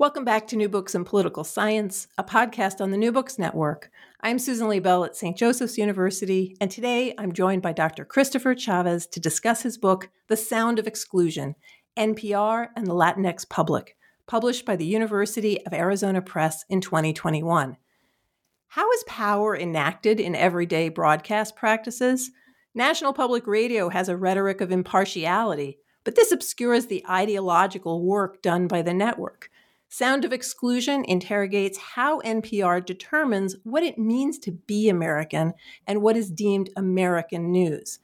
Welcome back to New Books in Political Science, a podcast on the New Books Network. I'm Susan Liebell at St. Joseph's University, and today I'm joined by Dr. Christopher Chavez to discuss his book, The Sound of Exclusion NPR and the Latinx Public, published by the University of Arizona Press in 2021. How is power enacted in everyday broadcast practices? National Public Radio has a rhetoric of impartiality, but this obscures the ideological work done by the network. Sound of Exclusion interrogates how NPR determines what it means to be American and what is deemed American news.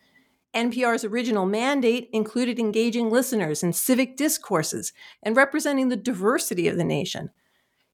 NPR's original mandate included engaging listeners in civic discourses and representing the diversity of the nation.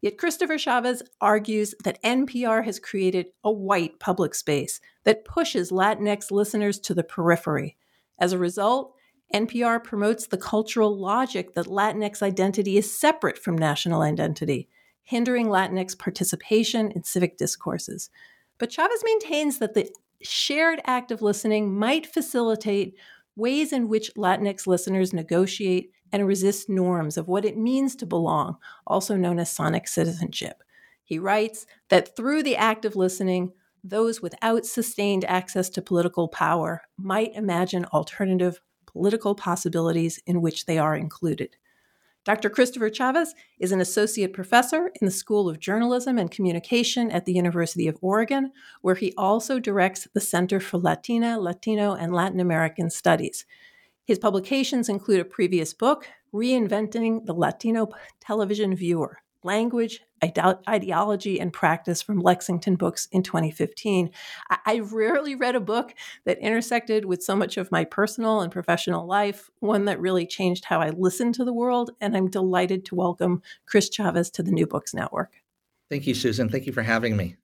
Yet Christopher Chavez argues that NPR has created a white public space that pushes Latinx listeners to the periphery. As a result, NPR promotes the cultural logic that Latinx identity is separate from national identity, hindering Latinx participation in civic discourses. But Chavez maintains that the shared act of listening might facilitate ways in which Latinx listeners negotiate and resist norms of what it means to belong, also known as sonic citizenship. He writes that through the act of listening, those without sustained access to political power might imagine alternative political possibilities in which they are included. Dr. Christopher Chavez is an associate professor in the School of Journalism and Communication at the University of Oregon, where he also directs the Center for Latina, Latino, and Latin American Studies. His publications include a previous book, Reinventing the Latino Television Viewer Language, Ideology, and Practice from Lexington Books in 2015. I- rarely read a book that intersected with so much of my personal and professional life, one that really changed how I listen to the world. And I'm delighted to welcome Chris Chavez to the New Books Network. Thank you, Susan. Thank you for having me.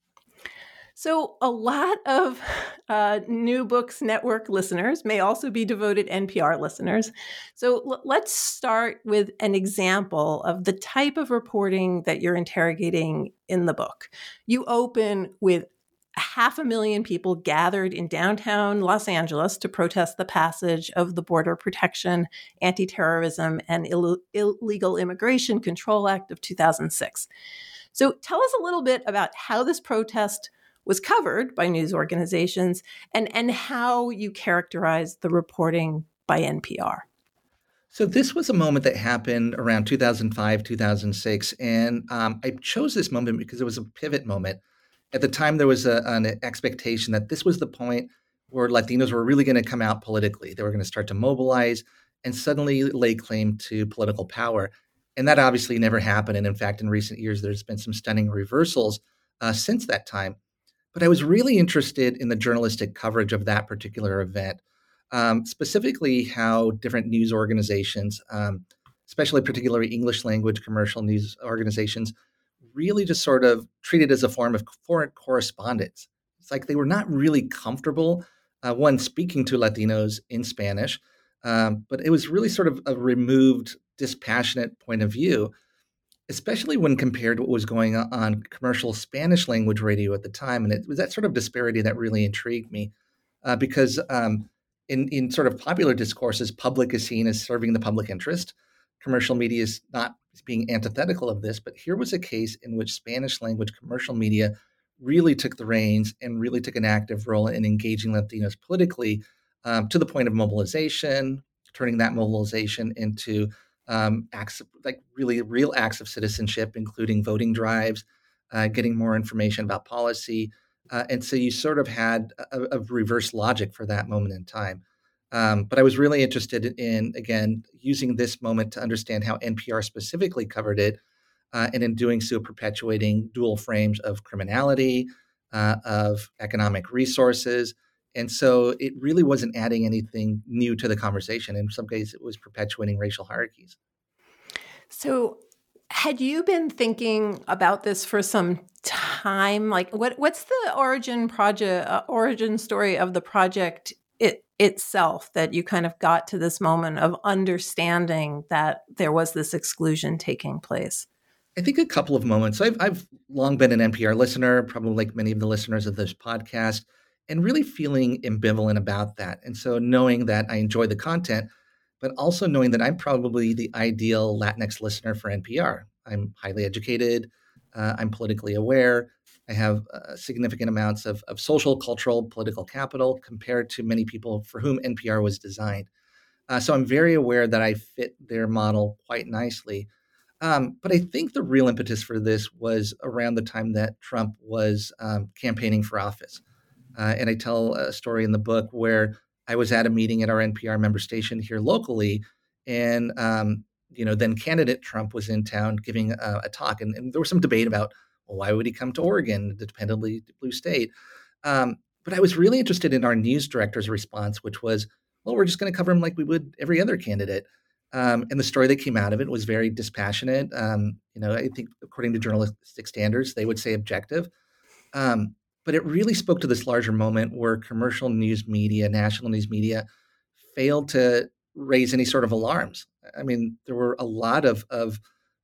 So, a lot of uh, New Books Network listeners may also be devoted NPR listeners. So, l- let's start with an example of the type of reporting that you're interrogating in the book. You open with half a million people gathered in downtown Los Angeles to protest the passage of the Border Protection, Anti Terrorism, and Ill- Illegal Immigration Control Act of 2006. So, tell us a little bit about how this protest was covered by news organizations and, and how you characterize the reporting by NPR. So, this was a moment that happened around 2005, 2006. And um, I chose this moment because it was a pivot moment. At the time, there was a, an expectation that this was the point where Latinos were really going to come out politically. They were going to start to mobilize and suddenly lay claim to political power. And that obviously never happened. And in fact, in recent years, there's been some stunning reversals uh, since that time. But I was really interested in the journalistic coverage of that particular event, um, specifically how different news organizations, um, especially particularly English language commercial news organizations, really just sort of treated as a form of foreign correspondence. It's like they were not really comfortable, uh, one, speaking to Latinos in Spanish, um, but it was really sort of a removed, dispassionate point of view especially when compared to what was going on commercial Spanish language radio at the time. And it was that sort of disparity that really intrigued me uh, because um, in, in sort of popular discourses, public is seen as serving the public interest. Commercial media is not being antithetical of this, but here was a case in which Spanish language commercial media really took the reins and really took an active role in engaging Latinos politically um, to the point of mobilization, turning that mobilization into um, acts like really real acts of citizenship, including voting drives, uh, getting more information about policy. Uh, and so you sort of had a, a, reverse logic for that moment in time. Um, but I was really interested in, again, using this moment to understand how NPR specifically covered it, uh, and in doing so, perpetuating dual frames of criminality, uh, of economic resources. And so it really wasn't adding anything new to the conversation. In some cases, it was perpetuating racial hierarchies. So had you been thinking about this for some time? Like, what what's the origin project, uh, origin story of the project it, itself that you kind of got to this moment of understanding that there was this exclusion taking place? I think a couple of moments. I've I've long been an NPR listener, probably like many of the listeners of this podcast, and really feeling ambivalent about that. And so knowing that I enjoy the content but also knowing that I'm probably the ideal Latinx listener for NPR. I'm highly educated, uh, I'm politically aware, I have uh, significant amounts of, of social, cultural, political capital compared to many people for whom NPR was designed. Uh, so I'm very aware that I fit their model quite nicely. Um, but I think the real impetus for this was around the time that Trump was um, campaigning for office. Uh, and I tell a story in the book where I was at a meeting at our NPR member station here locally, and um, you know, then candidate Trump was in town giving a, a talk, and, and, there was some debate about well, why would he come to Oregon, the dependably blue state. Um, but I was really interested in our news director's response, which was, well, we're just going to cover him like we would every other candidate. Um, and the story that came out of it was very dispassionate. Um, you know, I think according to journalistic standards, they would say objective. Um, but it really spoke to this larger moment where commercial news media, national news media, failed to raise any sort of alarms. I mean, there were a lot of, of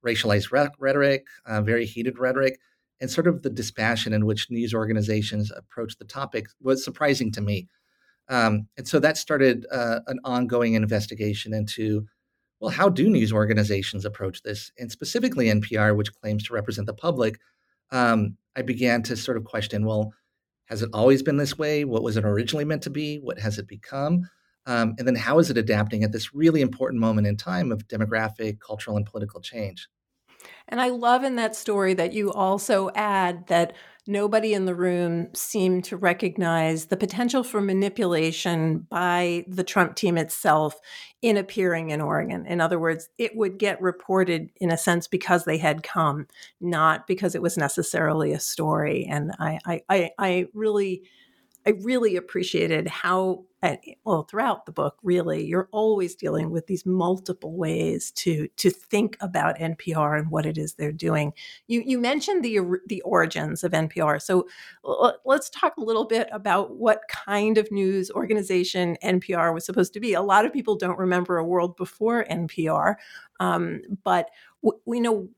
racialized rhetoric, uh, very heated rhetoric, and sort of the dispassion in which news organizations approached the topic was surprising to me. Um, and so that started uh, an ongoing investigation into well, how do news organizations approach this? And specifically NPR, which claims to represent the public, um, I began to sort of question well, has it always been this way? What was it originally meant to be? What has it become? Um, and then how is it adapting at this really important moment in time of demographic, cultural, and political change? And I love in that story that you also add that nobody in the room seemed to recognize the potential for manipulation by the Trump team itself in appearing in Oregon. In other words, it would get reported in a sense because they had come, not because it was necessarily a story. And I, I, I really I really appreciated how, well, throughout the book, really, you're always dealing with these multiple ways to to think about NPR and what it is they're doing. You you mentioned the the origins of NPR, so let's talk a little bit about what kind of news organization NPR was supposed to be. A lot of people don't remember a world before NPR, um, but we know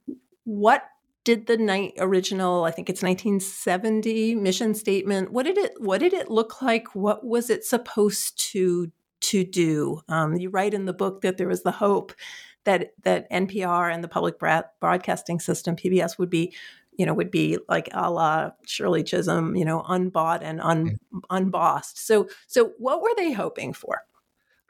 what did the night original i think it's 1970 mission statement. What did it what did it look like? What was it supposed to to do? Um, you write in the book that there was the hope that that npr and the public broadcasting system pbs would be you know would be like a la shirley chisholm you know unbought and un, unbossed. So so what were they hoping for?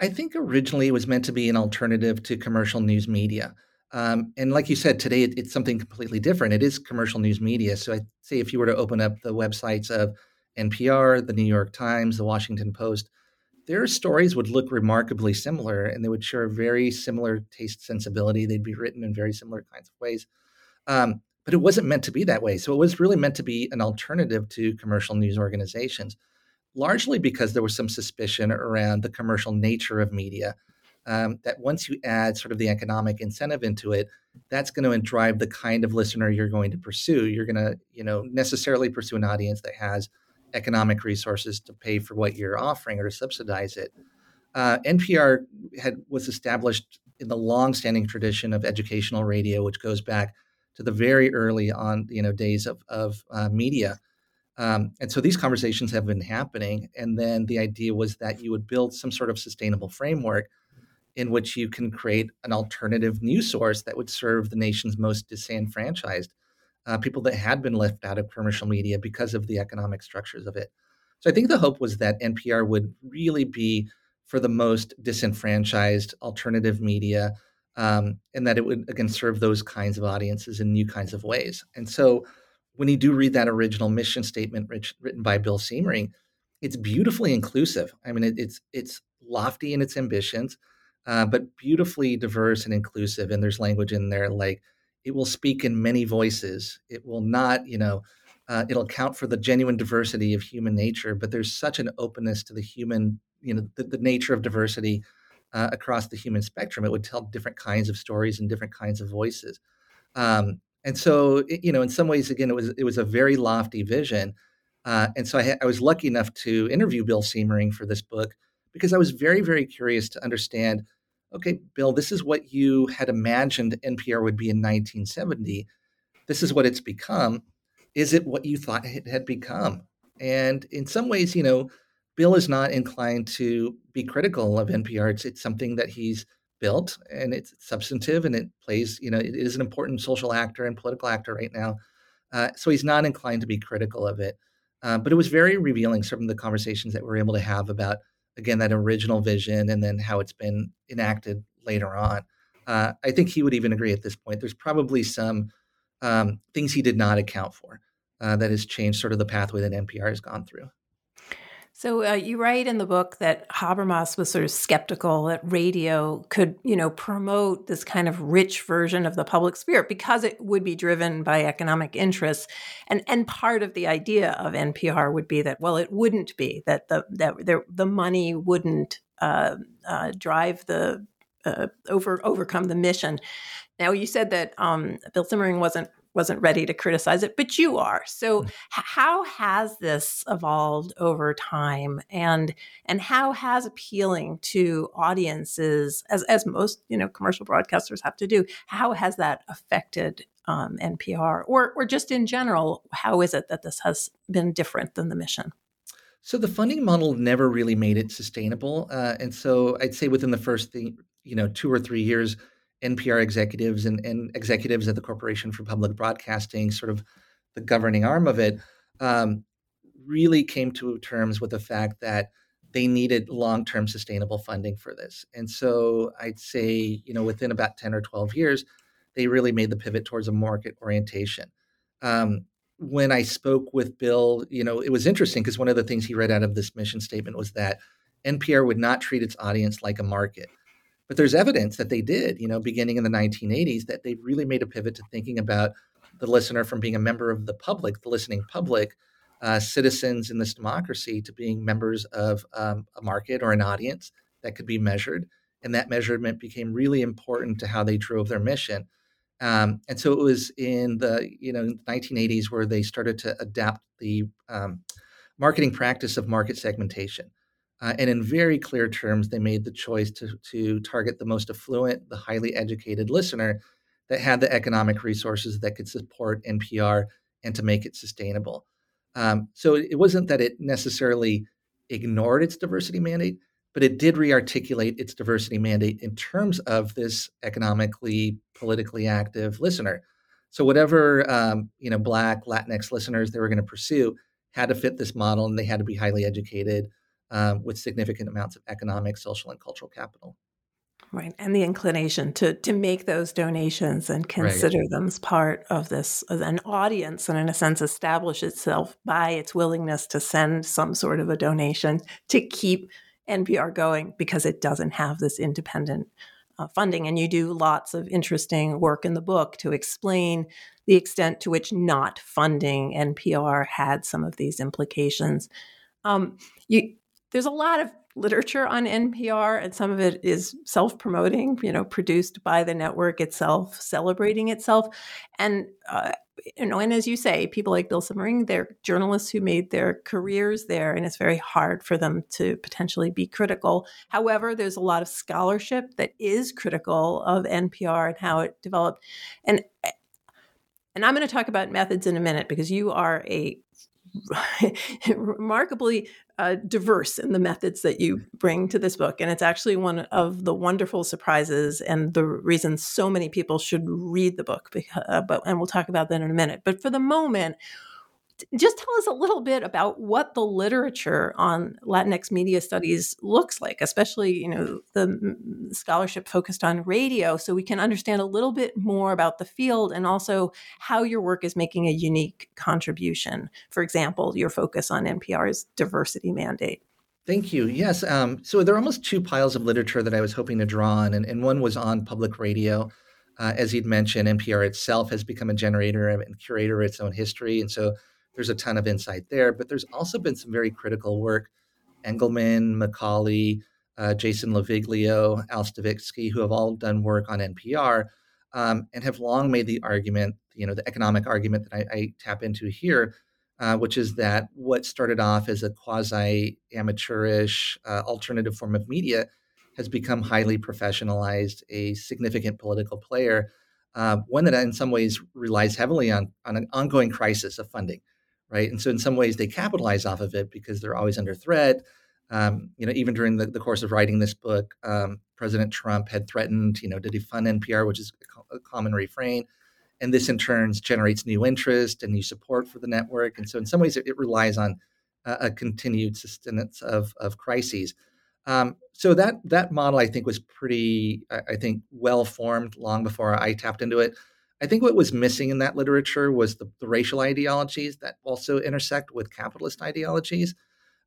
I think originally it was meant to be an alternative to commercial news media um, and like you said, today it, it's something completely different. It is commercial news media. So I say if you were to open up the websites of NPR, the New York Times, the Washington Post, their stories would look remarkably similar and they would share a very similar taste sensibility. They'd be written in very similar kinds of ways. Um, but it wasn't meant to be that way. So it was really meant to be an alternative to commercial news organizations, largely because there was some suspicion around the commercial nature of media um, that once you add sort of the economic incentive into it, that's going to drive the kind of listener you're going to pursue. You're going to, you know, necessarily pursue an audience that has economic resources to pay for what you're offering or to subsidize it. Uh, NPR had was established in the long-standing tradition of educational radio, which goes back to the very early on, you know, days of of uh, media. Um, and so these conversations have been happening. And then the idea was that you would build some sort of sustainable framework in which you can create an alternative news source that would serve the nation's most disenfranchised uh, people that had been left out of commercial media because of the economic structures of it. So I think the hope was that NPR would really be for the most disenfranchised alternative media um, and that it would again serve those kinds of audiences in new kinds of ways. And so, when you do read that original mission statement rich, written by Bill Siemering, it's beautifully inclusive. I mean, it, it's it's lofty in its ambitions, uh, but beautifully diverse and inclusive. And there's language in there like it will speak in many voices. It will not, you know, uh, it'll account for the genuine diversity of human nature. But there's such an openness to the human, you know, the, the nature of diversity uh, across the human spectrum. It would tell different kinds of stories and different kinds of voices. Um, and so, it, you know, in some ways, again, it was it was a very lofty vision. Uh, and so I, I, was lucky enough to interview Bill Siemering for this book because I was very, very curious to understand. Okay, Bill, this is what you had imagined NPR would be in 1970. This is what it's become. Is it what you thought it had become? And in some ways, you know, Bill is not inclined to be critical of NPR. It's, it's something that he's built and it's substantive and it plays, you know, it is an important social actor and political actor right now. Uh, so he's not inclined to be critical of it. Uh, but it was very revealing, some of the conversations that we were able to have about, again, that original vision and then how it's been enacted later on. Uh, I think he would even agree at this point. There's probably some um, things he did not account for uh, that has changed sort of the pathway that NPR has gone through. So uh, you write in the book that Habermas was sort of skeptical that radio could, you know, promote this kind of rich version of the public sphere because it would be driven by economic interests, and and part of the idea of NPR would be that well, it wouldn't be that the that there, the money wouldn't uh, uh, drive the uh, over overcome the mission. Now you said that um, Bill Siemering wasn't wasn't ready to criticize it, but you are. So mm. how has this evolved over time and and how has appealing to audiences as as most, you know, commercial broadcasters have to do, how has that affected um, NPR or or just in general, how is it that this has been different than the mission? So the funding model never really made it sustainable, uh, and so I'd say within the first, thing, you know, two or three years, NPR executives and, and, executives at the Corporation for Public Broadcasting, sort of the governing arm of it, um, really came to terms with the fact that they needed long-term sustainable funding for this. And so I'd say, you know, within about 10 or 12 years, they really made the pivot towards a market orientation. Um, when I spoke with Bill, you know, it was interesting because one of the things he read out of this mission statement was that NPR would not treat its audience like a market. But there's evidence that they did, you know, beginning in the 1980s, that they really made a pivot to thinking about the listener from being a member of the public, the listening public, uh, citizens in this democracy, to being members of um, a market or an audience that could be measured. And that measurement became really important to how they drove their mission. Um, and so it was in the you know 1980s where they started to adapt the um, marketing practice of market segmentation. Uh, and in very clear terms, they made the choice to, to target the most affluent, the highly educated listener that had the economic resources that could support NPR and to make it sustainable. Um, so it wasn't that it necessarily ignored its diversity mandate, but it did rearticulate its diversity mandate in terms of this economically, politically active listener. So whatever um, you know, Black, Latinx listeners they were going to pursue had to fit this model, and they had to be highly educated um, with significant amounts of economic, social, and cultural capital. Right, and the inclination to to make those donations and consider right. them as part of this as an audience, and in a sense, establish itself by its willingness to send some sort of a donation to keep NPR going because it doesn't have this independent uh, funding. And you do lots of interesting work in the book to explain the extent to which not funding NPR had some of these implications. Um, you there's a lot of literature on NPR, and some of it is self promoting, you know, produced by the network itself, celebrating itself. And, uh, you know, and as you say, people like Bill Siemering, they're journalists who made their careers there, and it's very hard for them to potentially be critical. However, there's a lot of scholarship that is critical of NPR and how it developed. And and I'm going to talk about methods in a minute because you are a remarkably uh, diverse in the methods that you bring to this book. And it's actually one of the wonderful surprises and the reason so many people should read the book. Because, uh, but and we'll talk about that in a minute. But for the moment, just tell us a little bit about what the literature on Latinx media studies looks like, especially you know the scholarship focused on radio, so we can understand a little bit more about the field and also how your work is making a unique contribution. For example, your focus on NPR's diversity mandate. Thank you. Yes. Um, so there are almost two piles of literature that I was hoping to draw on, and, and one was on public radio. Uh, as you'd mentioned, NPR itself has become a generator and curator of its own history. And so there's a ton of insight there. But there's also been some very critical work. Engelman, McCauley, uh, Jason Loviglio, Al Stavitsky, who have all done work on NPR um, and have long made the argument, you know, the economic argument that I, I tap into here, uh, which is that what started off as a quasi amateurish uh, alternative form of media has become highly professionalized, a significant political player, uh, one that in some ways relies heavily on, on an ongoing crisis of funding, right? And so in some ways they capitalize off of it because they're always under threat. Um, you know, even during the, the, course of writing this book, um, President Trump had threatened, you know, to defund NPR, which is a, common refrain. And this in turn generates new interest and new support for the network. And so in some ways it, it relies on a, a continued sustenance of, of crises. Um, so that that model, I think, was pretty, I think, well formed long before I tapped into it. I think what was missing in that literature was the, the racial ideologies that also intersect with capitalist ideologies.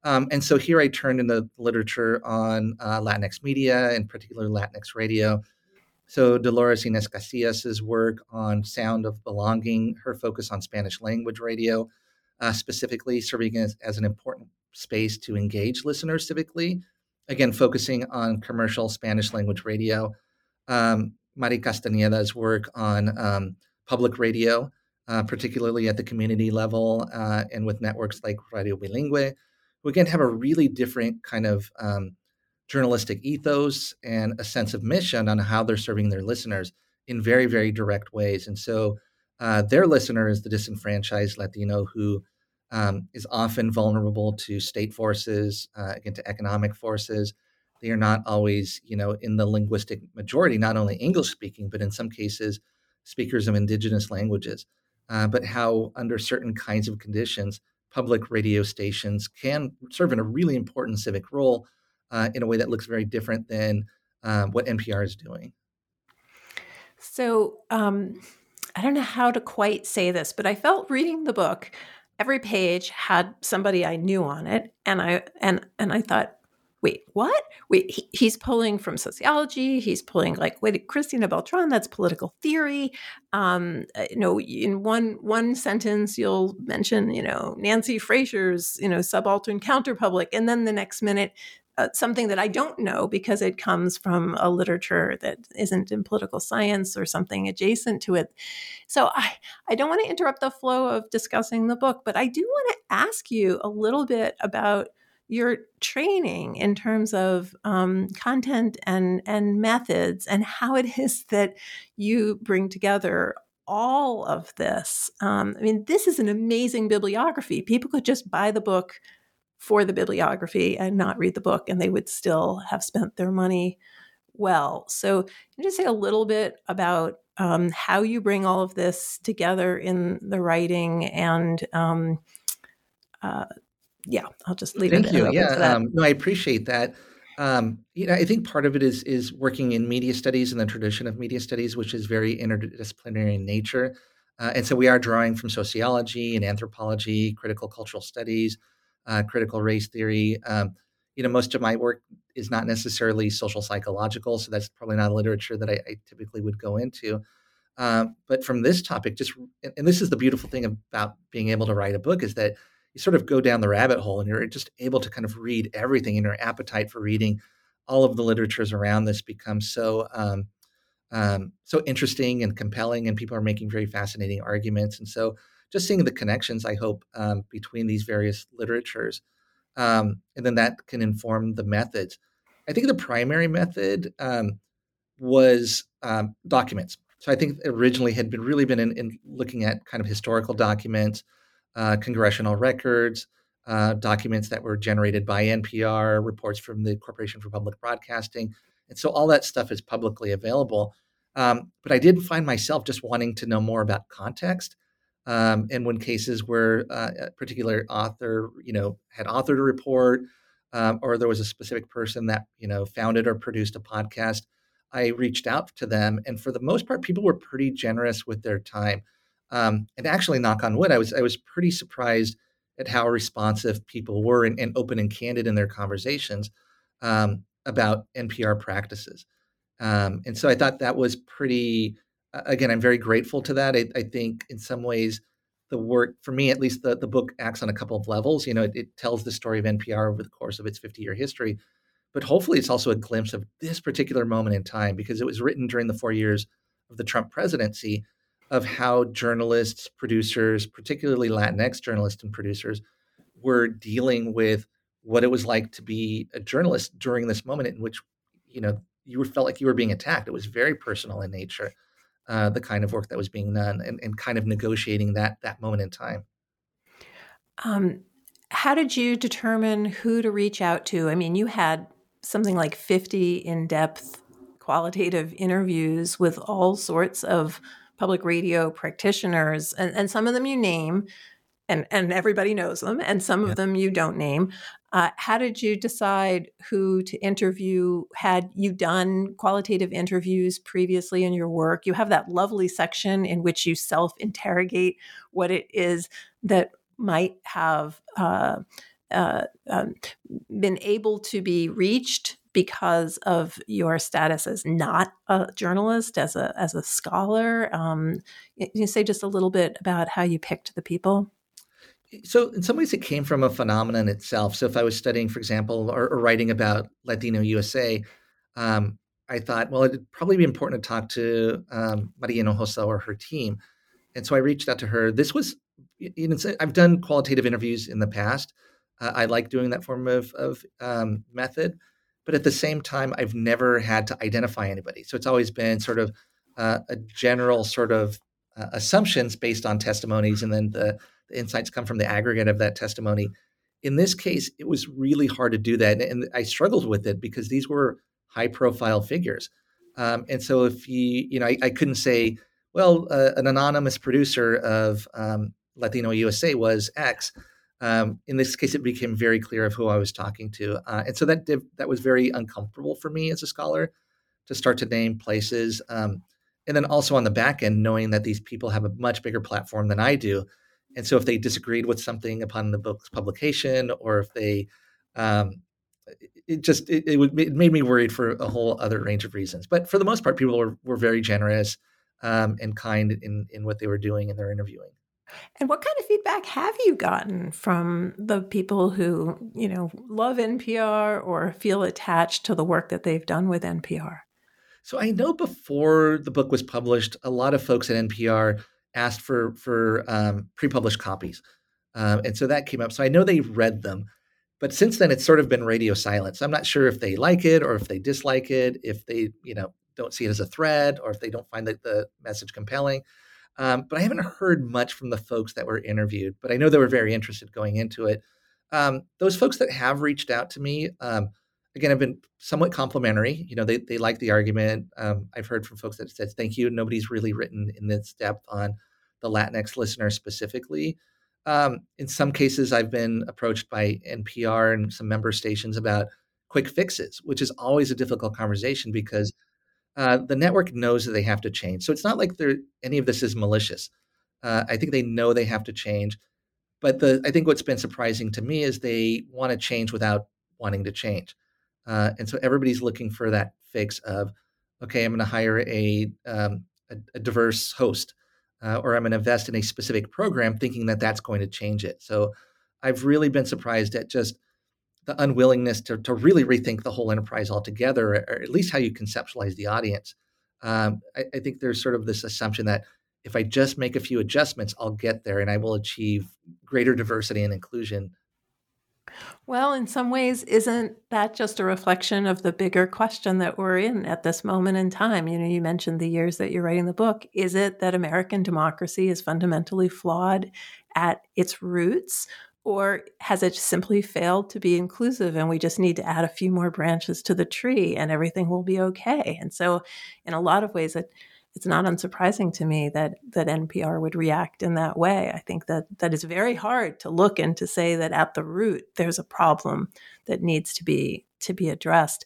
Um, and so here I turned in the literature on uh, Latinx media, in particular Latinx radio. So Dolores Ines Casillas's work on sound of belonging, her focus on Spanish language radio, uh, specifically serving as, as an important space to engage listeners civically again, focusing on commercial Spanish language radio. Um, Mari Castañeda's work on um, public radio, uh, particularly at the community level uh, and with networks like Radio Bilingüe, who again have a really different kind of um, journalistic ethos and a sense of mission on how they're serving their listeners in very, very direct ways. And so uh, their listener is the disenfranchised Latino who um, is often vulnerable to state forces, uh, again, to economic forces. They are not always, you know, in the linguistic majority, not only English speaking, but in some cases, speakers of indigenous languages. Uh, but how, under certain kinds of conditions, public radio stations can serve in a really important civic role uh, in a way that looks very different than um, what NPR is doing. So, um, I don't know how to quite say this, but I felt reading the book every page had somebody I knew on it, and I and and I thought, wait, what? Wait, he, he's pulling from sociology. He's pulling like wait, Cristina Beltrán. That's political theory. Um, uh, you know, in one one sentence, you'll mention you know Nancy Fraser's you know subaltern counterpublic, and then the next minute uh, something that I don't know because it comes from a literature that isn't in political science or something adjacent to it. So I, I don't want to interrupt the flow of discussing the book, but I do want to ask you a little bit about your training in terms of um, content and and methods and how it is that you bring together all of this. Um, I mean, this is an amazing bibliography. People could just buy the book for the bibliography and not read the book, and they would still have spent their money well. So, can you just say a little bit about um, how you bring all of this together in the writing and um, uh, yeah, I'll just leave Thank it. Thank you. Yeah, um, no, I appreciate that. Um, you know, I think part of it is is working in media studies and the tradition of media studies, which is very interdisciplinary in nature. Uh, and so we are drawing from sociology and anthropology, critical cultural studies, uh, critical race theory. Um, you know, most of my work is not necessarily social psychological, so that's probably not a literature that I, I typically would go into. Uh, but from this topic, just and this is the beautiful thing about being able to write a book is that you sort of go down the rabbit hole and you're just able to kind of read everything, and your appetite for reading all of the literatures around this becomes so um, um, so interesting and compelling, and people are making very fascinating arguments, and so just seeing the connections, I hope, um, between these various literatures. Um, and then that can inform the methods. I think the primary method um, was um, documents. So I think originally had been really been in, in looking at kind of historical documents, uh, congressional records, uh, documents that were generated by NPR, reports from the Corporation for Public Broadcasting, and so all that stuff is publicly available. Um, but I did find myself just wanting to know more about context Um, and when cases where uh, a particular author, you know, had authored a report, um, or there was a specific person that you know founded or produced a podcast, I reached out to them, and for the most part, people were pretty generous with their time. Um, and actually, knock on wood, I was I was pretty surprised at how responsive people were and, and open and candid in their conversations um, about NPR practices. Um, and so I thought that was pretty. Again, I'm very grateful to that. I, I, think in some ways, the work for me, at least, the the book acts on a couple of levels. You know, it, it tells the story of NPR over the course of its 50 year history, but hopefully, it's also a glimpse of this particular moment in time because it was written during the four years of the Trump presidency of how journalists, producers, particularly Latinx journalists and producers, were dealing with what it was like to be a journalist during this moment in which, you know, you felt like you were being attacked. It was very personal in nature, uh, the kind of work that was being done, and, and kind of negotiating that that moment in time. Um, how did you determine who to reach out to? I mean, you had something like fifty in-depth qualitative interviews with all sorts of public radio practitioners, and, and some of them you name, and, and everybody knows them, and some of them you don't name. Uh, how did you decide who to interview? Had you done qualitative interviews previously in your work? You have that lovely section in which you self interrogate what it is that might have uh, uh, um, been able to be reached because of your status as not a journalist, as a as a scholar. Um, you say just a little bit about how you picked the people. So, in some ways, it came from a phenomenon itself. So, if I was studying, for example, or, or writing about Latino USA, um, I thought, well, it'd probably be important to talk to um, Maria or her team. And so I reached out to her. This was, you know, I've done qualitative interviews in the past. Uh, I like doing that form of, of um, method. But at the same time, I've never had to identify anybody. So it's always been sort of uh, a general sort of uh, assumptions based on testimonies, and then the, the, insights come from the aggregate of that testimony. In this case, it was really hard to do that, and, and I struggled with it because these were high-profile figures. Um, and so, if you, you know, I, I couldn't say, well, uh, an anonymous producer of um, Latino USA was X. Um, in this case, it became very clear of who I was talking to, uh, and so that that was very uncomfortable for me as a scholar to start to name places, um, and then also on the back end, knowing that these people have a much bigger platform than I do, and so if they disagreed with something upon the book's publication, or if they um, it just it, it, would, it made me worried for a whole other range of reasons. But for the most part, people were, were very generous um, and kind in in what they were doing in their interviewing. And what kind of feedback have you gotten from the people who, you know, love NPR or feel attached to the work that they've done with NPR? So I know before the book was published, a lot of folks at NPR asked for for um, pre-published copies, um, and so that came up. So I know they read them, but since then it's sort of been radio silence. I'm not sure if they like it or if they dislike it, if they you know don't see it as a threat or if they don't find the, the message compelling. Um, but I haven't heard much from the folks that were interviewed, but I know they were very interested going into it. Um, those folks that have reached out to me, um, again, have been somewhat complimentary. You know, they, they like the argument. Um, I've heard from folks that said, thank you. Nobody's really written in this depth on the Latinx listener specifically. Um, in some cases, I've been approached by NPR and some member stations about quick fixes, which is always a difficult conversation because – uh, the network knows that they have to change. So it's not like any of this is malicious. Uh, I think they know they have to change. But the I think what's been surprising to me is they want to change without wanting to change. Uh, and so everybody's looking for that fix of, okay, I'm going to hire a, um, a, a, diverse host, uh, or I'm going to invest in a specific program, thinking that that's going to change it. So I've really been surprised at just the unwillingness to, to really rethink the whole enterprise altogether, or at least how you conceptualize the audience. Um, I, I, think there's sort of this assumption that if I just make a few adjustments, I'll get there and I will achieve greater diversity and inclusion. Well, in some ways, isn't that just a reflection of the bigger question that we're in at this moment in time? You know, you mentioned the years that you're writing the book. Is it that American democracy is fundamentally flawed at its roots? Or has it simply failed to be inclusive and we just need to add a few more branches to the tree and everything will be okay? And so, in a lot of ways, it, it's not unsurprising to me that that NPR would react in that way. I think that that is very hard to look and to say that at the root there's a problem that needs to be to be addressed.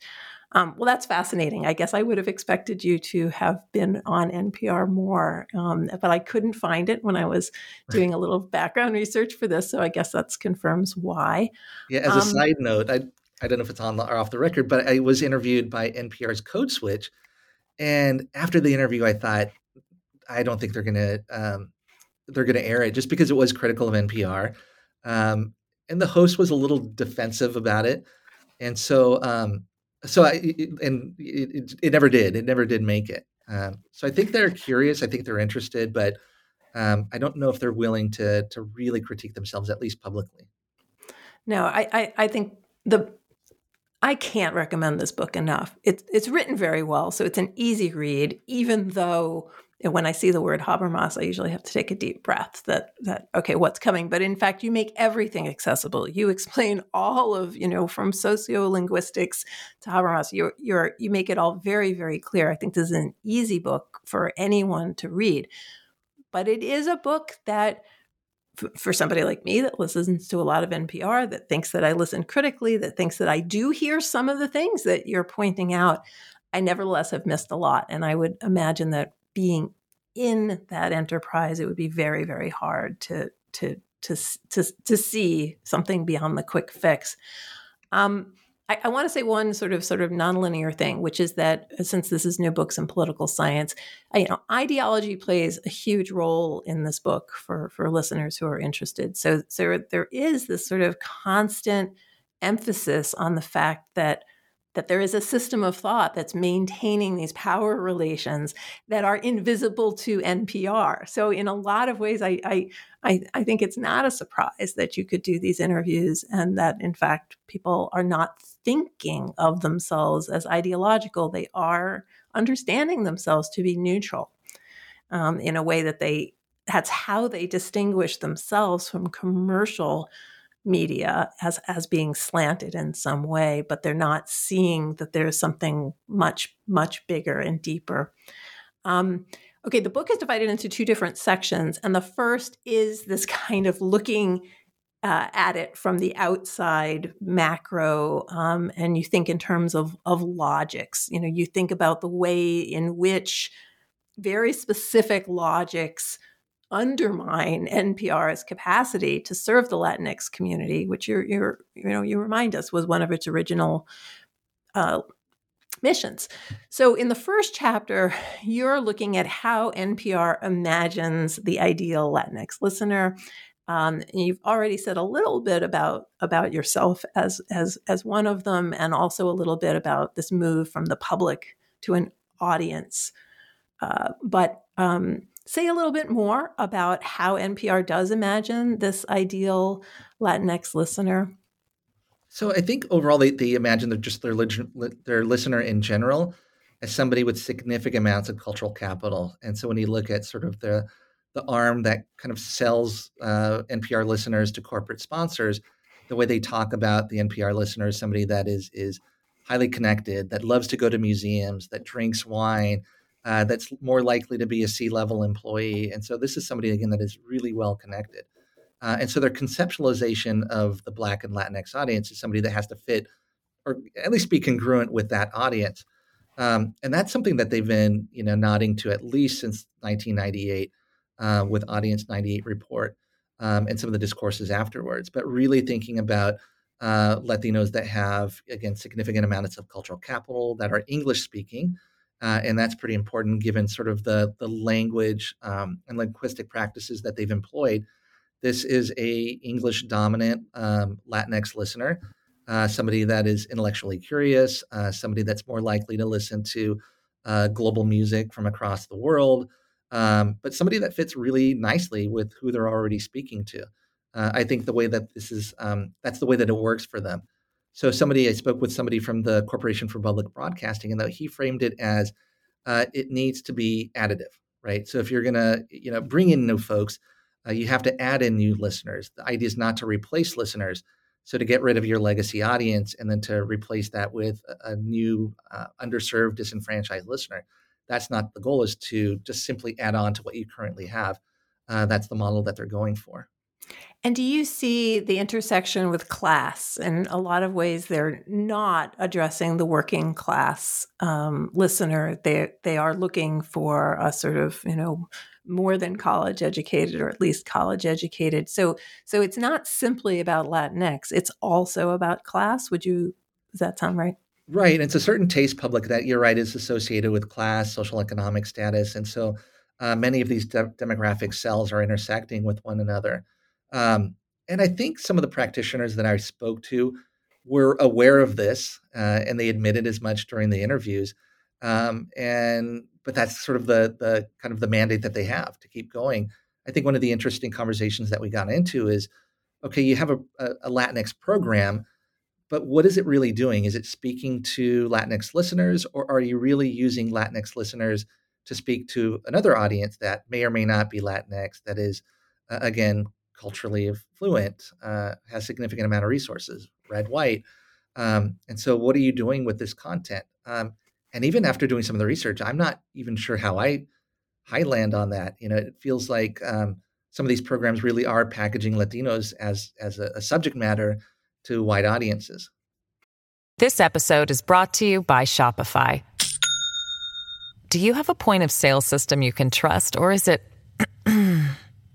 Um, well, that's fascinating. I guess I would have expected you to have been on NPR more, um, but I couldn't find it when I was doing a little background research for this. So I guess that confirms why. Yeah. As a um, side note, I I don't know if it's on or off the record, but I was interviewed by NPR's Code Switch, and after the interview, I thought, I don't think they're gonna um, they're gonna air it just because it was critical of NPR, um, and the host was a little defensive about it, and so um, so I and it, it, it, never did. It never did make it. Um, so I think they're curious. I think they're interested, but um, I don't know if they're willing to to really critique themselves, at least publicly. No, I, I, I think the I can't recommend this book enough. It's it's written very well, so it's an easy read, even though when I see the word Habermas, I usually have to take a deep breath that that okay, what's coming? But in fact, you make everything accessible. You explain all of, you know, from sociolinguistics to Habermas. You you're you make it all very, very clear. I think this is an easy book for anyone to read. But it is a book that for somebody like me that listens to a lot of NPR, that thinks that I listen critically, that thinks that I do hear some of the things that you're pointing out, I nevertheless have missed a lot. And I would imagine that being in that enterprise, it would be very, very hard to to to to to see something beyond the quick fix. Um, I, I want to say one sort of sort of nonlinear thing, which is that uh, since this is new books in political science, uh, you know, ideology plays a huge role in this book for for listeners who are interested. So so there is this sort of constant emphasis on the fact that that there is a system of thought that's maintaining these power relations that are invisible to NPR. So, in a lot of ways, I, I, I, I, think it's not a surprise that you could do these interviews and that, in fact, people are not thinking of themselves as ideological. They are understanding themselves to be neutral um, in a way that they, that's how they distinguish themselves from commercial media as as being slanted in some way but they're not seeing that there's something much much bigger and deeper. Um, okay the book is divided into two different sections and the first is this kind of looking uh, at it from the outside macro um, and you think in terms of of logics. You know you think about the way in which very specific logics undermine NPR's capacity to serve the Latinx community, which you're, you're you know you remind us was one of its original uh, missions. So in the first chapter, you're looking at how NPR imagines the ideal Latinx listener. Um, you've already said a little bit about about yourself as as as one of them, and also a little bit about this move from the public to an audience. Uh, but um, say a little bit more about how NPR does imagine this ideal Latinx listener? So I think overall they, they imagine they're just their their listener in general as somebody with significant amounts of cultural capital. And so when you look at sort of the the arm that kind of sells uh, NPR listeners to corporate sponsors, the way they talk about the NPR listener is somebody that is is highly connected, that loves to go to museums, that drinks wine, uh, that's more likely to be a C level employee. And so this is somebody, again, that is really well connected. Uh, and so their conceptualization of the Black and Latinx audience is somebody that has to fit or at least be congruent with that audience. Um, and that's something that they've been, you know, nodding to at least since 1998 uh, with Audience 98 report um, and some of the discourses afterwards. But really thinking about uh, Latinos that have, again, significant amounts of cultural capital that are English speaking, uh, and that's pretty important given sort of the the language um, and linguistic practices that they've employed. This is a English dominant um, Latinx listener, uh, somebody that is intellectually curious, uh, somebody that's more likely to listen to uh, global music from across the world, um, but somebody that fits really nicely with who they're already speaking to. Uh, I think the way that this is, um, that's the way that it works for them. So somebody I spoke with somebody from the Corporation for Public Broadcasting, and he framed it as uh, it needs to be additive, right? So if you're to, you know, bring in new folks, uh, you have to add in new listeners. The idea is not to replace listeners. So to get rid of your legacy audience and then to replace that with a, new uh, underserved, disenfranchised listener, that's not the goal. Is to just simply add on to what you currently have. Uh, that's the model that they're going for. And do you see the intersection with class? In a lot of ways, they're not addressing the working class um, listener. They they are looking for a sort of you know more than college educated or at least college educated. So so it's not simply about Latinx. It's also about class. Would you? Does that sound right? Right. It's a certain taste public that you're right is associated with class, social economic status, and so uh, many of these de- demographic cells are intersecting with one another. Um, and I think some of the practitioners that I spoke to were aware of this, uh, and they admitted as much during the interviews. Um, and but that's sort of the the kind of the mandate that they have to keep going. I think one of the interesting conversations that we got into is, okay, you have a, a, Latinx program, but what is it really doing? Is it speaking to Latinx listeners, or are you really using Latinx listeners to speak to another audience that may or may not be Latinx, that is, uh, again, culturally fluent, uh, has significant amount of resources, red, white. Um, and so, what are you doing with this content? Um, and even after doing some of the research, I'm not even sure how I high land on that. You know, it feels like um, some of these programs really are packaging Latinos as as a, a subject matter to white audiences. This episode is brought to you by Shopify. Do you have a point of sale system you can trust, or is it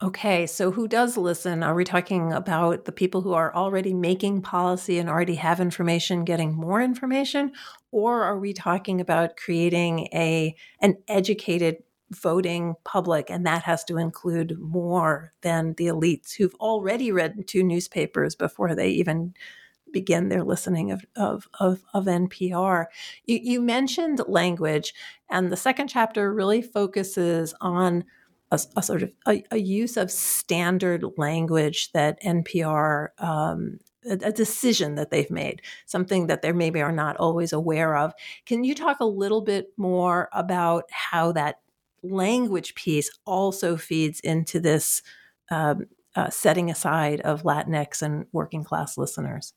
Okay, so who does listen? Are we talking about the people who are already making policy and already have information getting more information or are we talking about creating a an educated voting public and that has to include more than the elites who've already read two newspapers before they even begin their listening of, of, of, of NPR. You, you mentioned language, and the second chapter really focuses on a, a sort of a, a, use of standard language that NPR um, a, decision that they've made, something that they maybe are not always aware of. Can you talk a little bit more about how that language piece also feeds into this um, uh, setting aside of Latinx and working class listeners?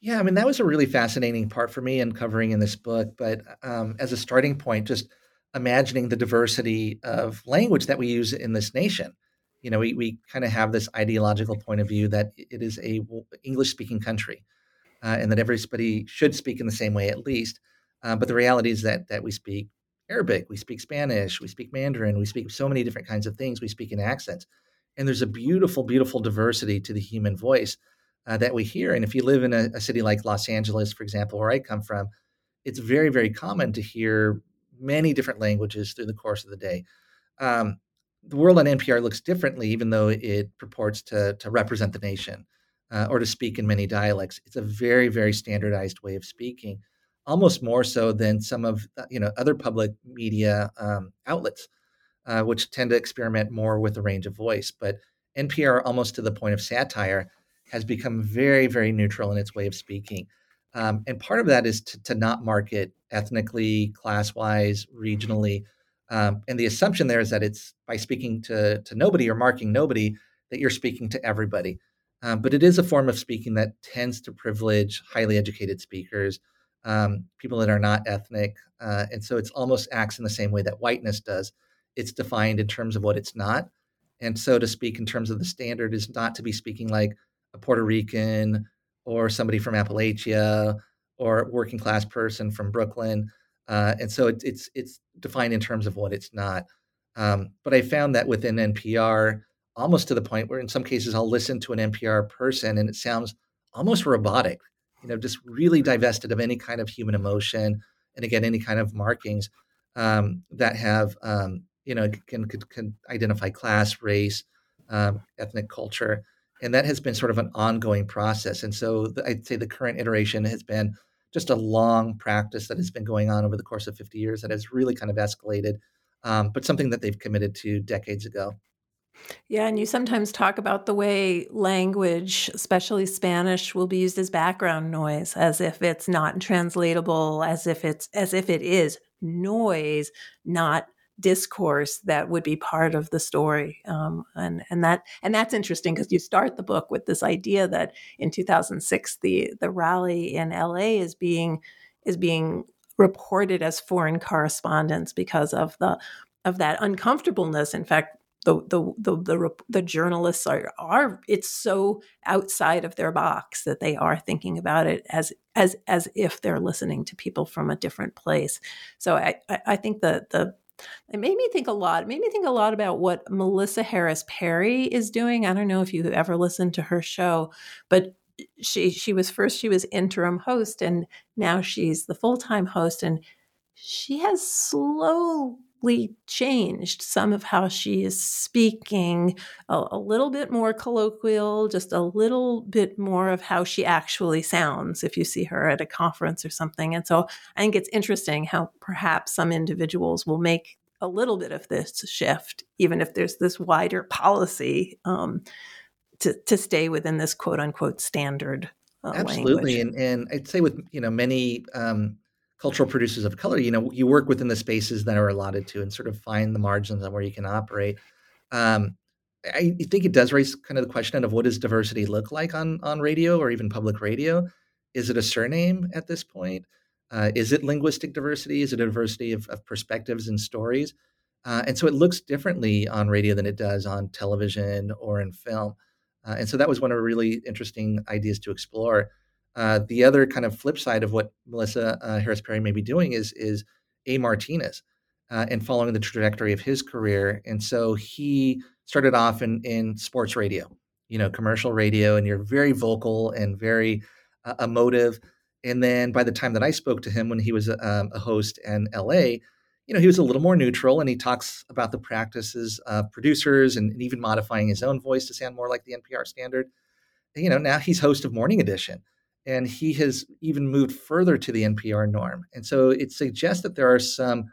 Yeah, I mean that was a really fascinating part for me in covering in this book. But um, as a starting point, just imagining the diversity of language that we use in this nation. You know, we, we kind of have this ideological point of view that it is a English speaking country uh, and that everybody should speak in the same way at least. Uh, but the reality is that that we speak Arabic, we speak Spanish, we speak Mandarin, we speak so many different kinds of things, we speak in accents. And there's a beautiful, beautiful diversity to the human voice uh, that we hear. And if you live in a, a city like Los Angeles, for example, where I come from, it's very, very common to hear many different languages through the course of the day. Um, the world on NPR looks differently, even though it purports to, to represent the nation uh, or to speak in many dialects. It's a very, very standardized way of speaking, almost more so than some of uh, you know other public media um, outlets, uh, which tend to experiment more with a range of voice. But NPR, almost to the point of satire, has become very, very neutral in its way of speaking. Um, and part of that is to, to not market ethnically, class wise, regionally. Um, and the assumption there is that it's by speaking to, to nobody or marking nobody that you're speaking to everybody. Um, but it is a form of speaking that tends to privilege highly educated speakers, um, people that are not ethnic. Uh, and so it's almost acts in the same way that whiteness does. It's defined in terms of what it's not. And so to speak in terms of the standard is not to be speaking like a Puerto Rican or somebody from Appalachia or working class person from Brooklyn. Uh, and so it, it's it's defined in terms of what it's not. Um, but I found that within NPR, almost to the point where in some cases I'll listen to an NPR person and it sounds almost robotic, you know, just really divested of any kind of human emotion and again any kind of markings um, that have um, you know can, can, can identify class, race, um, ethnic culture and that has been sort of an ongoing process. And so the, I'd say the current iteration has been just a long practice that has been going on over the course of 50 years that has really kind of escalated, um, but something that they've committed to decades ago. Yeah, and you sometimes talk about the way language, especially Spanish, will be used as background noise, as if it's not translatable, as if it's as if it is noise, not discourse that would be part of the story um, and and that and that's interesting because you start the book with this idea that in 2006 the the rally in LA is being is being reported as foreign correspondence because of the of that uncomfortableness in fact the the the the, the journalists are are it's so outside of their box that they are thinking about it as as as if they're listening to people from a different place. So I I think the the it made me think a lot. It made me think a lot about what Melissa Harris Perry is doing. I don't know if you ever listened to her show, but she she was first she was interim host and now she's the full-time host and she has slow changed some of how she is speaking, a, a, little bit more colloquial, just a little bit more of how she actually sounds if you see her at a conference or something. And so I think it's interesting how perhaps some individuals will make a little bit of this shift, even if there's this wider policy um, to, to stay within this quote unquote standard. Uh, Absolutely, and and I'd say with you know many um, cultural producers of color, you know, you work within the spaces that are allotted to and sort of find the margins on where you can operate. Um, I think it does raise kind of the question of what does diversity look like on on radio or even public radio? Is it a surname at this point? Uh, is it linguistic diversity? Is it a diversity of, of perspectives and stories? Uh, and so it looks differently on radio than it does on television or in film. Uh, and so that was one of the really interesting ideas to explore. Uh, the other kind of flip side of what Melissa uh, Harris Perry may be doing is is A. Martinez uh, and following the trajectory of his career. And so he started off in in sports radio, you know, commercial radio, and you're very vocal and very uh, emotive. And then by the time that I spoke to him when he was um, a host in LA, you know, he was a little more neutral and he talks about the practices of producers and, and even modifying his own voice to sound more like the NPR standard. you know, now he's host of Morning Edition and he has even moved further to the NPR norm. And so it suggests that there are some,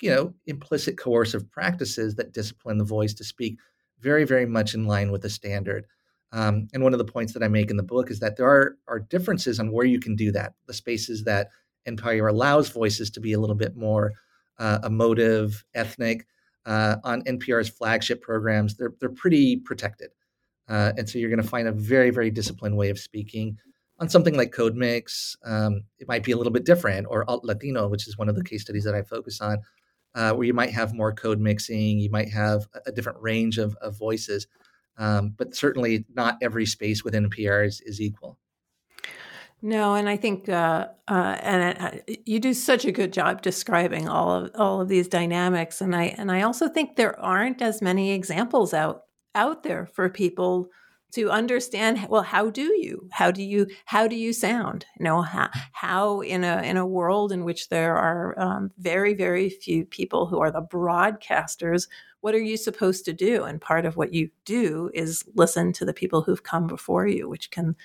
you know, implicit coercive practices that discipline the voice to speak very, very much in line with the standard. Um, and one of the points that I make in the book is that there are, are differences on where you can do that. The spaces that NPR allows voices to be a little bit more uh, emotive, ethnic. Uh, on NPR's flagship programs, they're they're pretty protected, uh, and so you're going to find a very very disciplined way of speaking on something like code mix um, it might be a little bit different or alt latino which is one of the case studies that i focus on uh, where you might have more code mixing you might have a different range of, of voices um, but certainly not every space within npr is, is equal. No, and I think, uh, uh, and uh, you do such a good job describing all of all of these dynamics, and I and I also think there aren't as many examples out out there for people to understand well how do you? How do you how do you sound? You know how, how in a in a world in which there are um, very very few people who are the broadcasters what are you supposed to do? And part of what you do is listen to the people who've come before you which can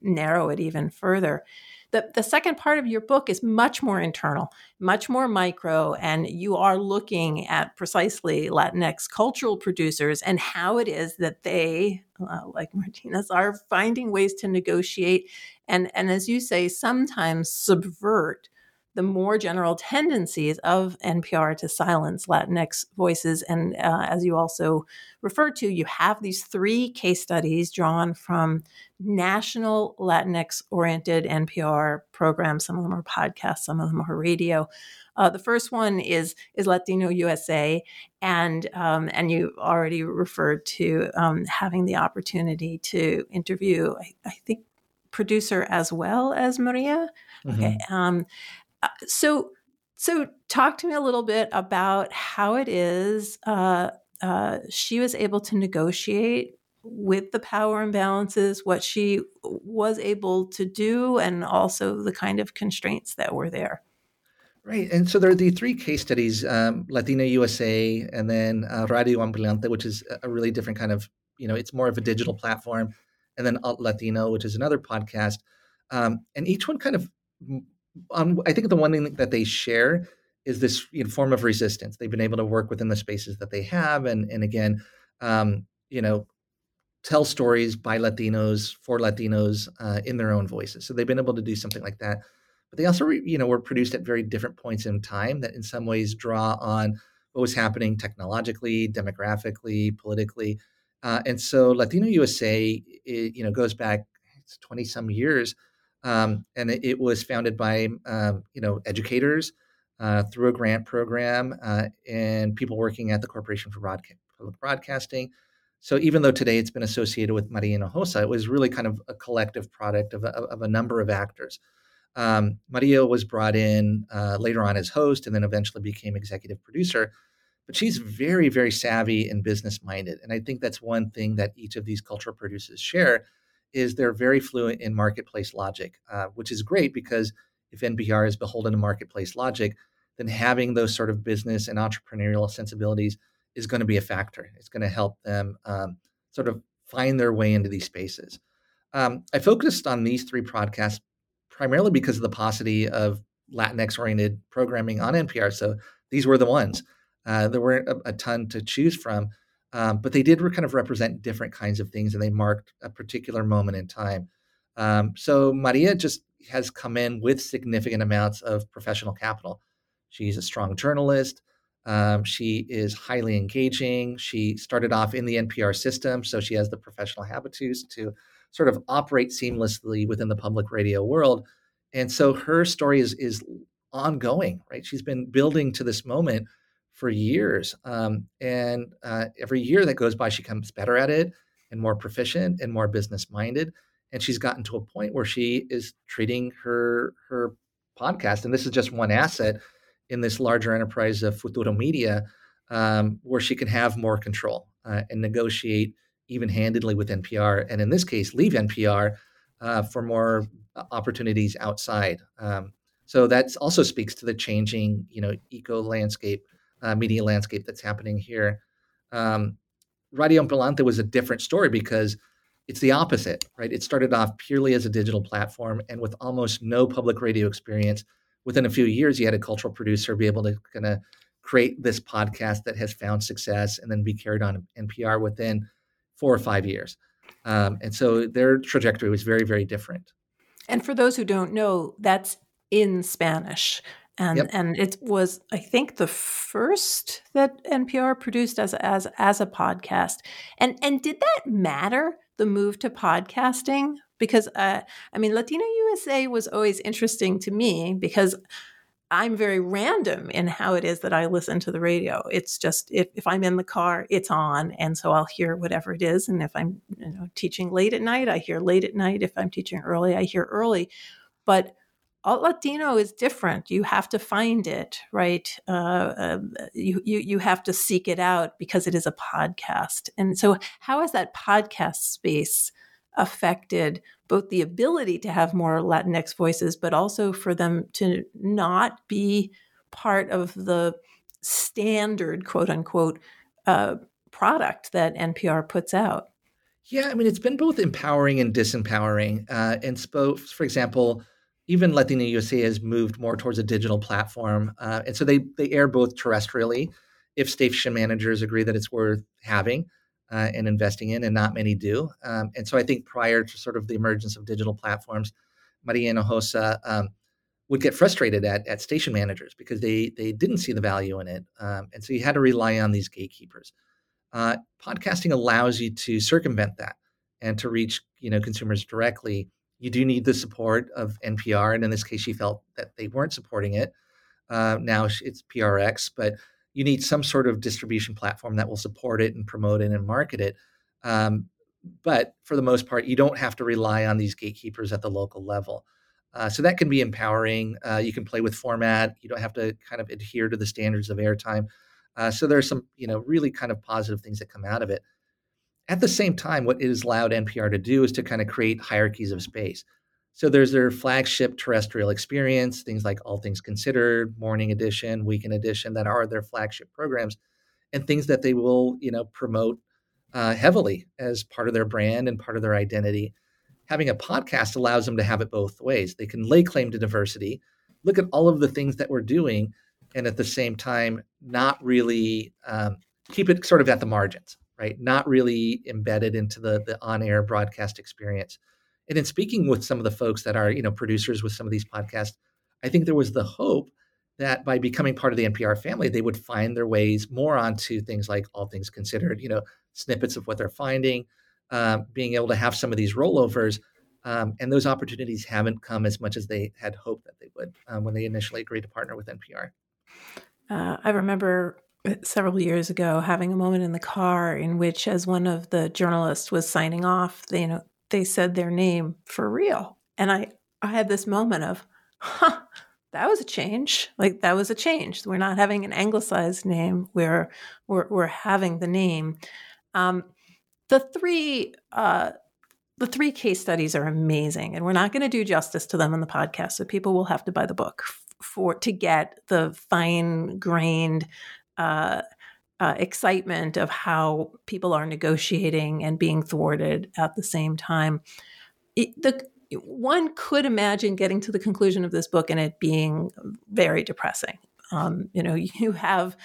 narrow it even further the, the second part of your book is much more internal, much more micro, and you are looking at precisely Latinx cultural producers and how it is that they, uh, like Martinez, are finding ways to negotiate and, and as you say, sometimes subvert the more general tendencies of NPR to silence Latinx voices. And uh, as you also referred to, you have these three case studies drawn from national Latinx oriented NPR programs. Some of them are podcasts, some of them are radio. Uh, the first one is is Latino USA, and um, and you already referred to um, having the opportunity to interview. I, I, think producer as well as Maria. Mm-hmm. Okay, um, so so talk to me a little bit about how it is uh, uh, she was able to negotiate with the power imbalances, what she was able to do, and also the kind of constraints that were there. Right. And so there are the three case studies um, Latina USA, and then uh, Radio Ambulante, which is a really different kind of, you know, it's more of a digital platform, and then Alt Latino, which is another podcast. Um, and each one kind of I think the one thing that they share is this you know, form of resistance. They've been able to work within the spaces that they have, and and again, um, you know, tell stories by Latinos for Latinos uh, in their own voices. So they've been able to do something like that. But they also, you know, were produced at very different points in time that, in some ways, draw on what was happening technologically, demographically, politically. Uh, and so Latino USA, it, you know, goes back 20 some years. Um, and it, was founded by, um, you know, educators uh, through a grant program uh, and people working at the Corporation for Broadcast, Public Broadcasting. So even though today it's been associated with Maria Hinojosa, it was really kind of a collective product of a, of a number of actors. Um, Maria was brought in uh, later on as host and then eventually became executive producer. But she's very, very savvy and business minded. And I think that's one thing that each of these cultural producers share is they're very fluent in marketplace logic, uh, which is great because if NPR is beholden to marketplace logic, then having those sort of business and entrepreneurial sensibilities is going to be a factor. It's going to help them um, sort of find their way into these spaces. Um, I focused on these three podcasts primarily because of the paucity of Latinx oriented programming on NPR. So these were the ones. Uh, there weren't a, a, ton to choose from, um, but they did kind of represent different kinds of things and they marked a particular moment in time. Um, so Maria just has come in with significant amounts of professional capital. She's a strong journalist. Um, she is highly engaging. She started off in the NPR system, so she has the professional habitus to sort of operate seamlessly within the public radio world. And so her story is is ongoing, right? She's been building to this moment for years, um, and uh, every year that goes by, she becomes better at it and more proficient and more business minded. And she's gotten to a point where she is treating her her podcast, and this is just one asset in this larger enterprise of Futuro Media, um, where she can have more control uh, and negotiate even handedly with NPR, and in this case, leave NPR uh, for more uh, opportunities outside. Um, so that also speaks to the changing, you know, eco landscape, uh, media landscape that's happening here. Um, Radio Ambulante was a different story because it's the opposite, right? It started off purely as a digital platform and with almost no public radio experience. Within a few years, you had a cultural producer be able to kind of create this podcast that has found success and then be carried on NPR within four or five years. Um, and so their trajectory was very, very different. And for those who don't know, that's in Spanish. And, yep. and it was, I think, the first that NPR produced as as as a podcast. And and did that matter? The move to podcasting because uh, I mean, Latino USA was always interesting to me because I'm very random in how it is that I listen to the radio. It's just if, if I'm in the car, it's on, and so I'll hear whatever it is. And if I'm you know, teaching late at night, I hear late at night. If I'm teaching early, I hear early. But Alt Latino is different. You have to find it, right? Uh, uh, you, you you have to seek it out because it is a podcast. And so, how has that podcast space affected both the ability to have more Latinx voices, but also for them to not be part of the standard quote unquote uh, product that NPR puts out. Yeah, I mean, it's been both empowering and disempowering. Uh, and so, for example, even Latino USA has moved more towards a digital platform. Uh, and so they, they air both terrestrially if station managers agree that it's worth having uh, and investing in, and not many do. Um, and so I think prior to sort of the emergence of digital platforms, Maria Hinojosa um, would get frustrated at, at station managers because they they didn't see the value in it, um, and so you had to rely on these gatekeepers. Uh, podcasting allows you to circumvent that and to reach you know consumers directly. You do need the support of NPR, and in this case, she felt that they weren't supporting it. Uh, now it's PRX, but you need some sort of distribution platform that will support it and promote it and market it. Um, but for the most part, you don't have to rely on these gatekeepers at the local level. Uh, so that can be empowering. Uh, you can play with format. You don't have to kind of adhere to the standards of airtime. Uh, so are some, you know, really kind of positive things that come out of it. At the same time, what it has allowed NPR to do is to kind of create hierarchies of space. So there's their flagship terrestrial experience, things like All Things Considered, Morning Edition, Weekend Edition, that are their flagship programs, and things that they will, you know, promote uh, heavily as part of their brand and part of their identity. Having a podcast allows them to have it both ways. They can lay claim to diversity, look at all of the things that we're doing, and at the same time, not really um, keep it sort of at the margins, right? Not really embedded into the the on air broadcast experience. And in speaking with some of the folks that are you know producers with some of these podcasts, I think there was the hope that by becoming part of the NPR family, they would find their ways more onto things like All Things Considered, you know, snippets of what they're finding, um, being able to have some of these rollovers. Um, and those opportunities haven't come as much as they had hoped that they would um, when they initially agreed to partner with NPR. Uh, I remember uh, several years ago having a moment in the car in which, as one of the journalists was signing off, they, you know, they said their name for real, and I, I had this moment of, huh, that was a change. Like that was a change. We're not having an anglicized name. We're we're, we're having the name. Um, the three uh, the three case studies are amazing, and we're not going to do justice to them on the podcast. So people will have to buy the book for to get the fine grained. Uh, uh, excitement of how people are negotiating and being thwarted at the same time. It, the one could imagine getting to the conclusion of this book and it being very depressing. Um, you know, you have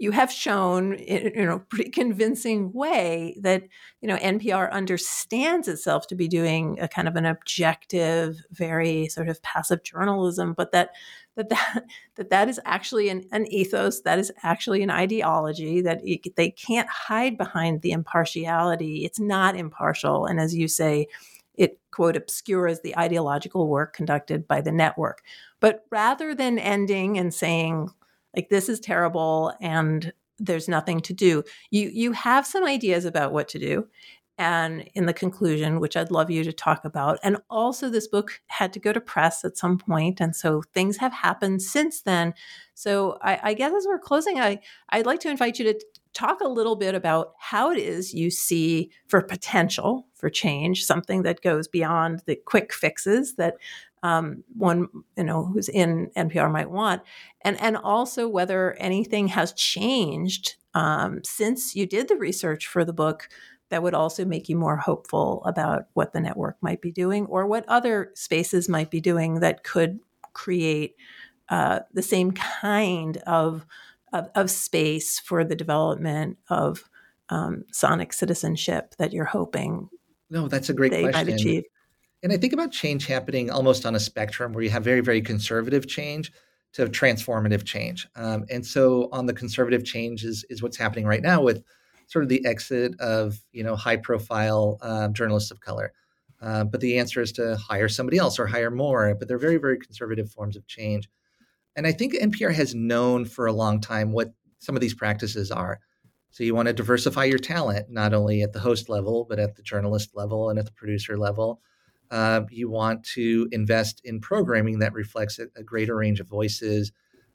you have shown in a pretty convincing way that you know NPR understands itself to be doing a kind of an objective, very sort of passive journalism, but that that that that, that is actually an, an ethos, that is actually an ideology that it, they can't hide behind the impartiality. It's not impartial, and as you say, it quote obscures the ideological work conducted by the network. But rather than ending and saying like this is terrible and there's nothing to do, you you have some ideas about what to do. And in the conclusion, which I'd love you to talk about, and also this book had to go to press at some point, and so things have happened since then. So I, I guess as we're closing, I I'd like to invite you to talk a little bit about how it is you see for potential for change, something that goes beyond the quick fixes that um, one you know who's in NPR might want, and and also whether anything has changed um, since you did the research for the book that would also make you more hopeful about what the network might be doing or what other spaces might be doing that could create uh, the same kind of of, of space for the development of um, sonic citizenship that you're hoping no that's a great they question. might achieve and i think about change happening almost on a spectrum where you have very very conservative change to transformative change um, and so on the conservative change is, is what's happening right now with sort of the exit of you know high profile uh, journalists of color uh, but the answer is to hire somebody else or hire more but they're very very conservative forms of change and I think NPR has known for a long time what some of these practices are. So you want to diversify your talent, not only at the host level, but at the journalist level and at the producer level. Uh, you want to invest in programming that reflects a, a greater range of voices.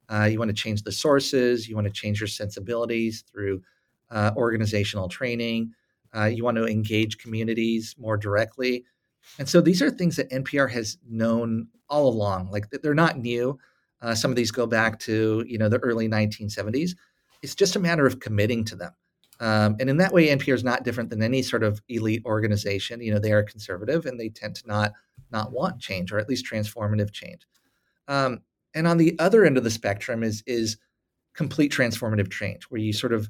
Uh, you want to change the sources. You want to change your sensibilities through uh, organizational training. Uh, you want to engage communities more directly. And so these are things that NPR has known all along. Like they're not new. Uh, some of these go back to you know the early 1970s. It's just a matter of committing to them. Um, and in that way, NPR is not different than any sort of elite organization. You know, they are conservative and they tend to not not want change or at least transformative change. Um, and on the other end of the spectrum is is complete transformative change, where you sort of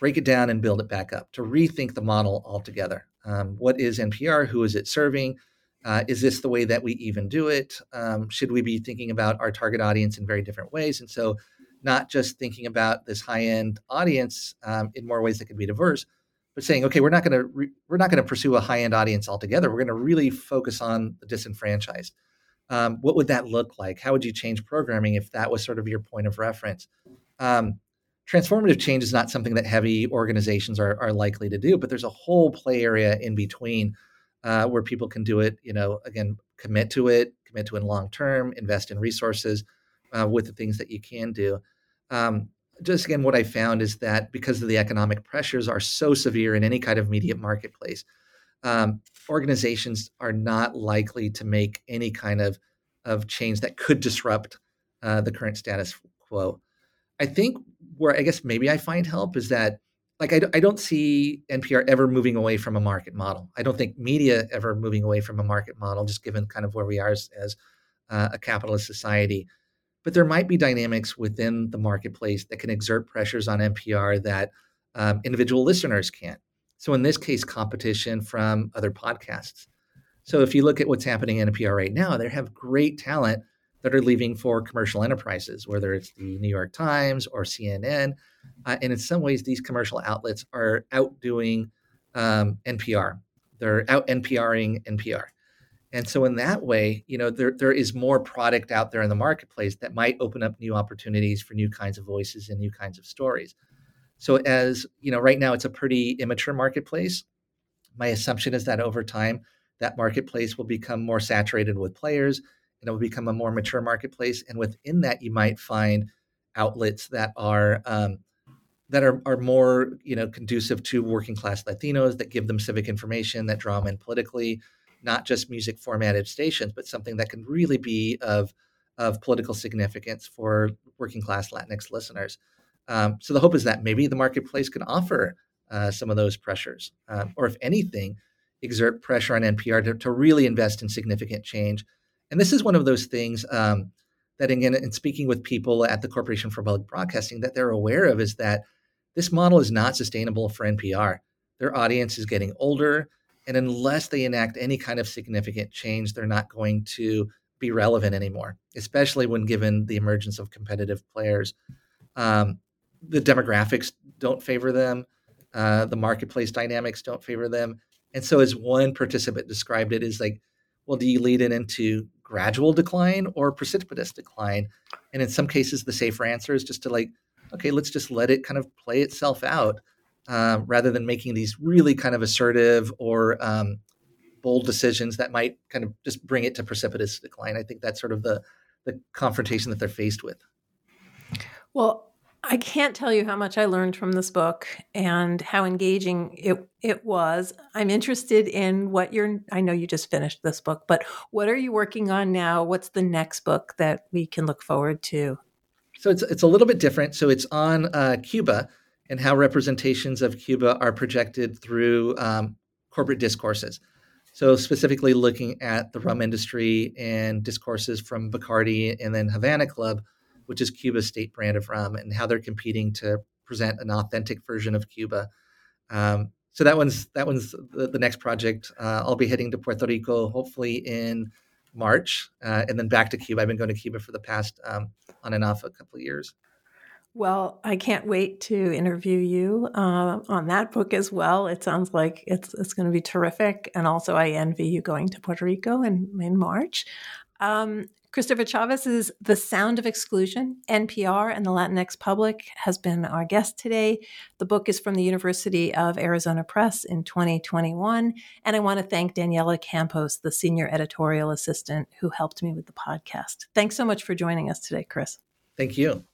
break it down and build it back up to rethink the model altogether. Um, what is NPR? Who is it serving? Uh, is this the way that we even do it? Um, should we be thinking about our target audience in very different ways? And so, not just thinking about this high end audience um, in more ways that could be diverse, but saying, okay, we're not going to re- we're not going to pursue a high end audience altogether. We're going to really focus on the disenfranchised. Um, what would that look like? How would you change programming if that was sort of your point of reference? Um, transformative change is not something that heavy organizations are, are likely to do, but there's a whole play area in between uh, where people can do it. You know, again, commit to it, commit to it long term, invest in resources uh, with the things that you can do. Um, just again, what I found is that because of the economic pressures are so severe in any kind of media marketplace, um, organizations are not likely to make any kind of of change that could disrupt uh, the current status quo. I think where I guess maybe I find help is that like I, I don't see NPR ever moving away from a market model. I don't think media ever moving away from a market model, just given kind of where we are as, as uh, a capitalist society. But there might be dynamics within the marketplace that can exert pressures on NPR that um, individual listeners can't. So in this case, competition from other podcasts. So if you look at what's happening in NPR right now, they have great talent that are leaving for commercial enterprises, whether it's the New York Times or CNN. Uh, and in some ways, these commercial outlets are outdoing um, NPR. They're out NPRing NPR. And so in that way, you know, there, there is more product out there in the marketplace that might open up new opportunities for new kinds of voices and new kinds of stories. So as, you know, right now it's a pretty immature marketplace. My assumption is that over time, that marketplace will become more saturated with players and it will become a more mature marketplace. And within that, you might find outlets that are um, that are, are more you know conducive to working class Latinos that give them civic information that draw them in politically, not just music formatted stations, but something that can really be of of political significance for working class Latinx listeners. Um, so the hope is that maybe the marketplace can offer uh, some of those pressures, um, or if anything, exert pressure on NPR to, to, really invest in significant change. And this is one of those things um, that, again, in speaking with people at the Corporation for Public Broadcasting, that they're aware of is that this model is not sustainable for NPR. Their audience is getting older, and unless they enact any kind of significant change, they're not going to be relevant anymore, especially when given the emergence of competitive players. Um, the demographics don't favor them. Uh, the marketplace dynamics don't favor them. And so, as one participant described it, is like, well, do you lead it into gradual decline or precipitous decline? And in some cases, the safer answer is just to like, okay, let's just let it kind of play itself out um, rather than making these really kind of assertive or um, bold decisions that might kind of just bring it to precipitous decline. I think that's sort of the the confrontation that they're faced with. Well, I can't tell you how much I learned from this book and how engaging it it was. I'm interested in what you're I know you just finished this book, but what are you working on now? What's the next book that we can look forward to? So it's it's a little bit different. So it's on uh, Cuba and how representations of Cuba are projected through um, corporate discourses. So specifically looking at the rum industry and discourses from Bacardi and then Havana Club which is Cuba's state brand of rum, and how they're competing to present an authentic version of Cuba. Um, so that one's that one's the, the next project. Uh, I'll be heading to Puerto Rico hopefully in March, uh, and then back to Cuba. I've been going to Cuba for the past um, on and off a couple of years. Well, I can't wait to interview you uh, on that book as well. It sounds like it's it's going to be terrific, and also I envy you going to Puerto Rico in in March. Um, Christopher Chavez's The Sound of Exclusion, NPR and the Latinx Public, has been our guest today. The book is from the University of Arizona Press in 2021. And I want to thank Daniela Campos, the senior editorial assistant who helped me with the podcast. Thanks so much for joining us today, Chris. Thank you.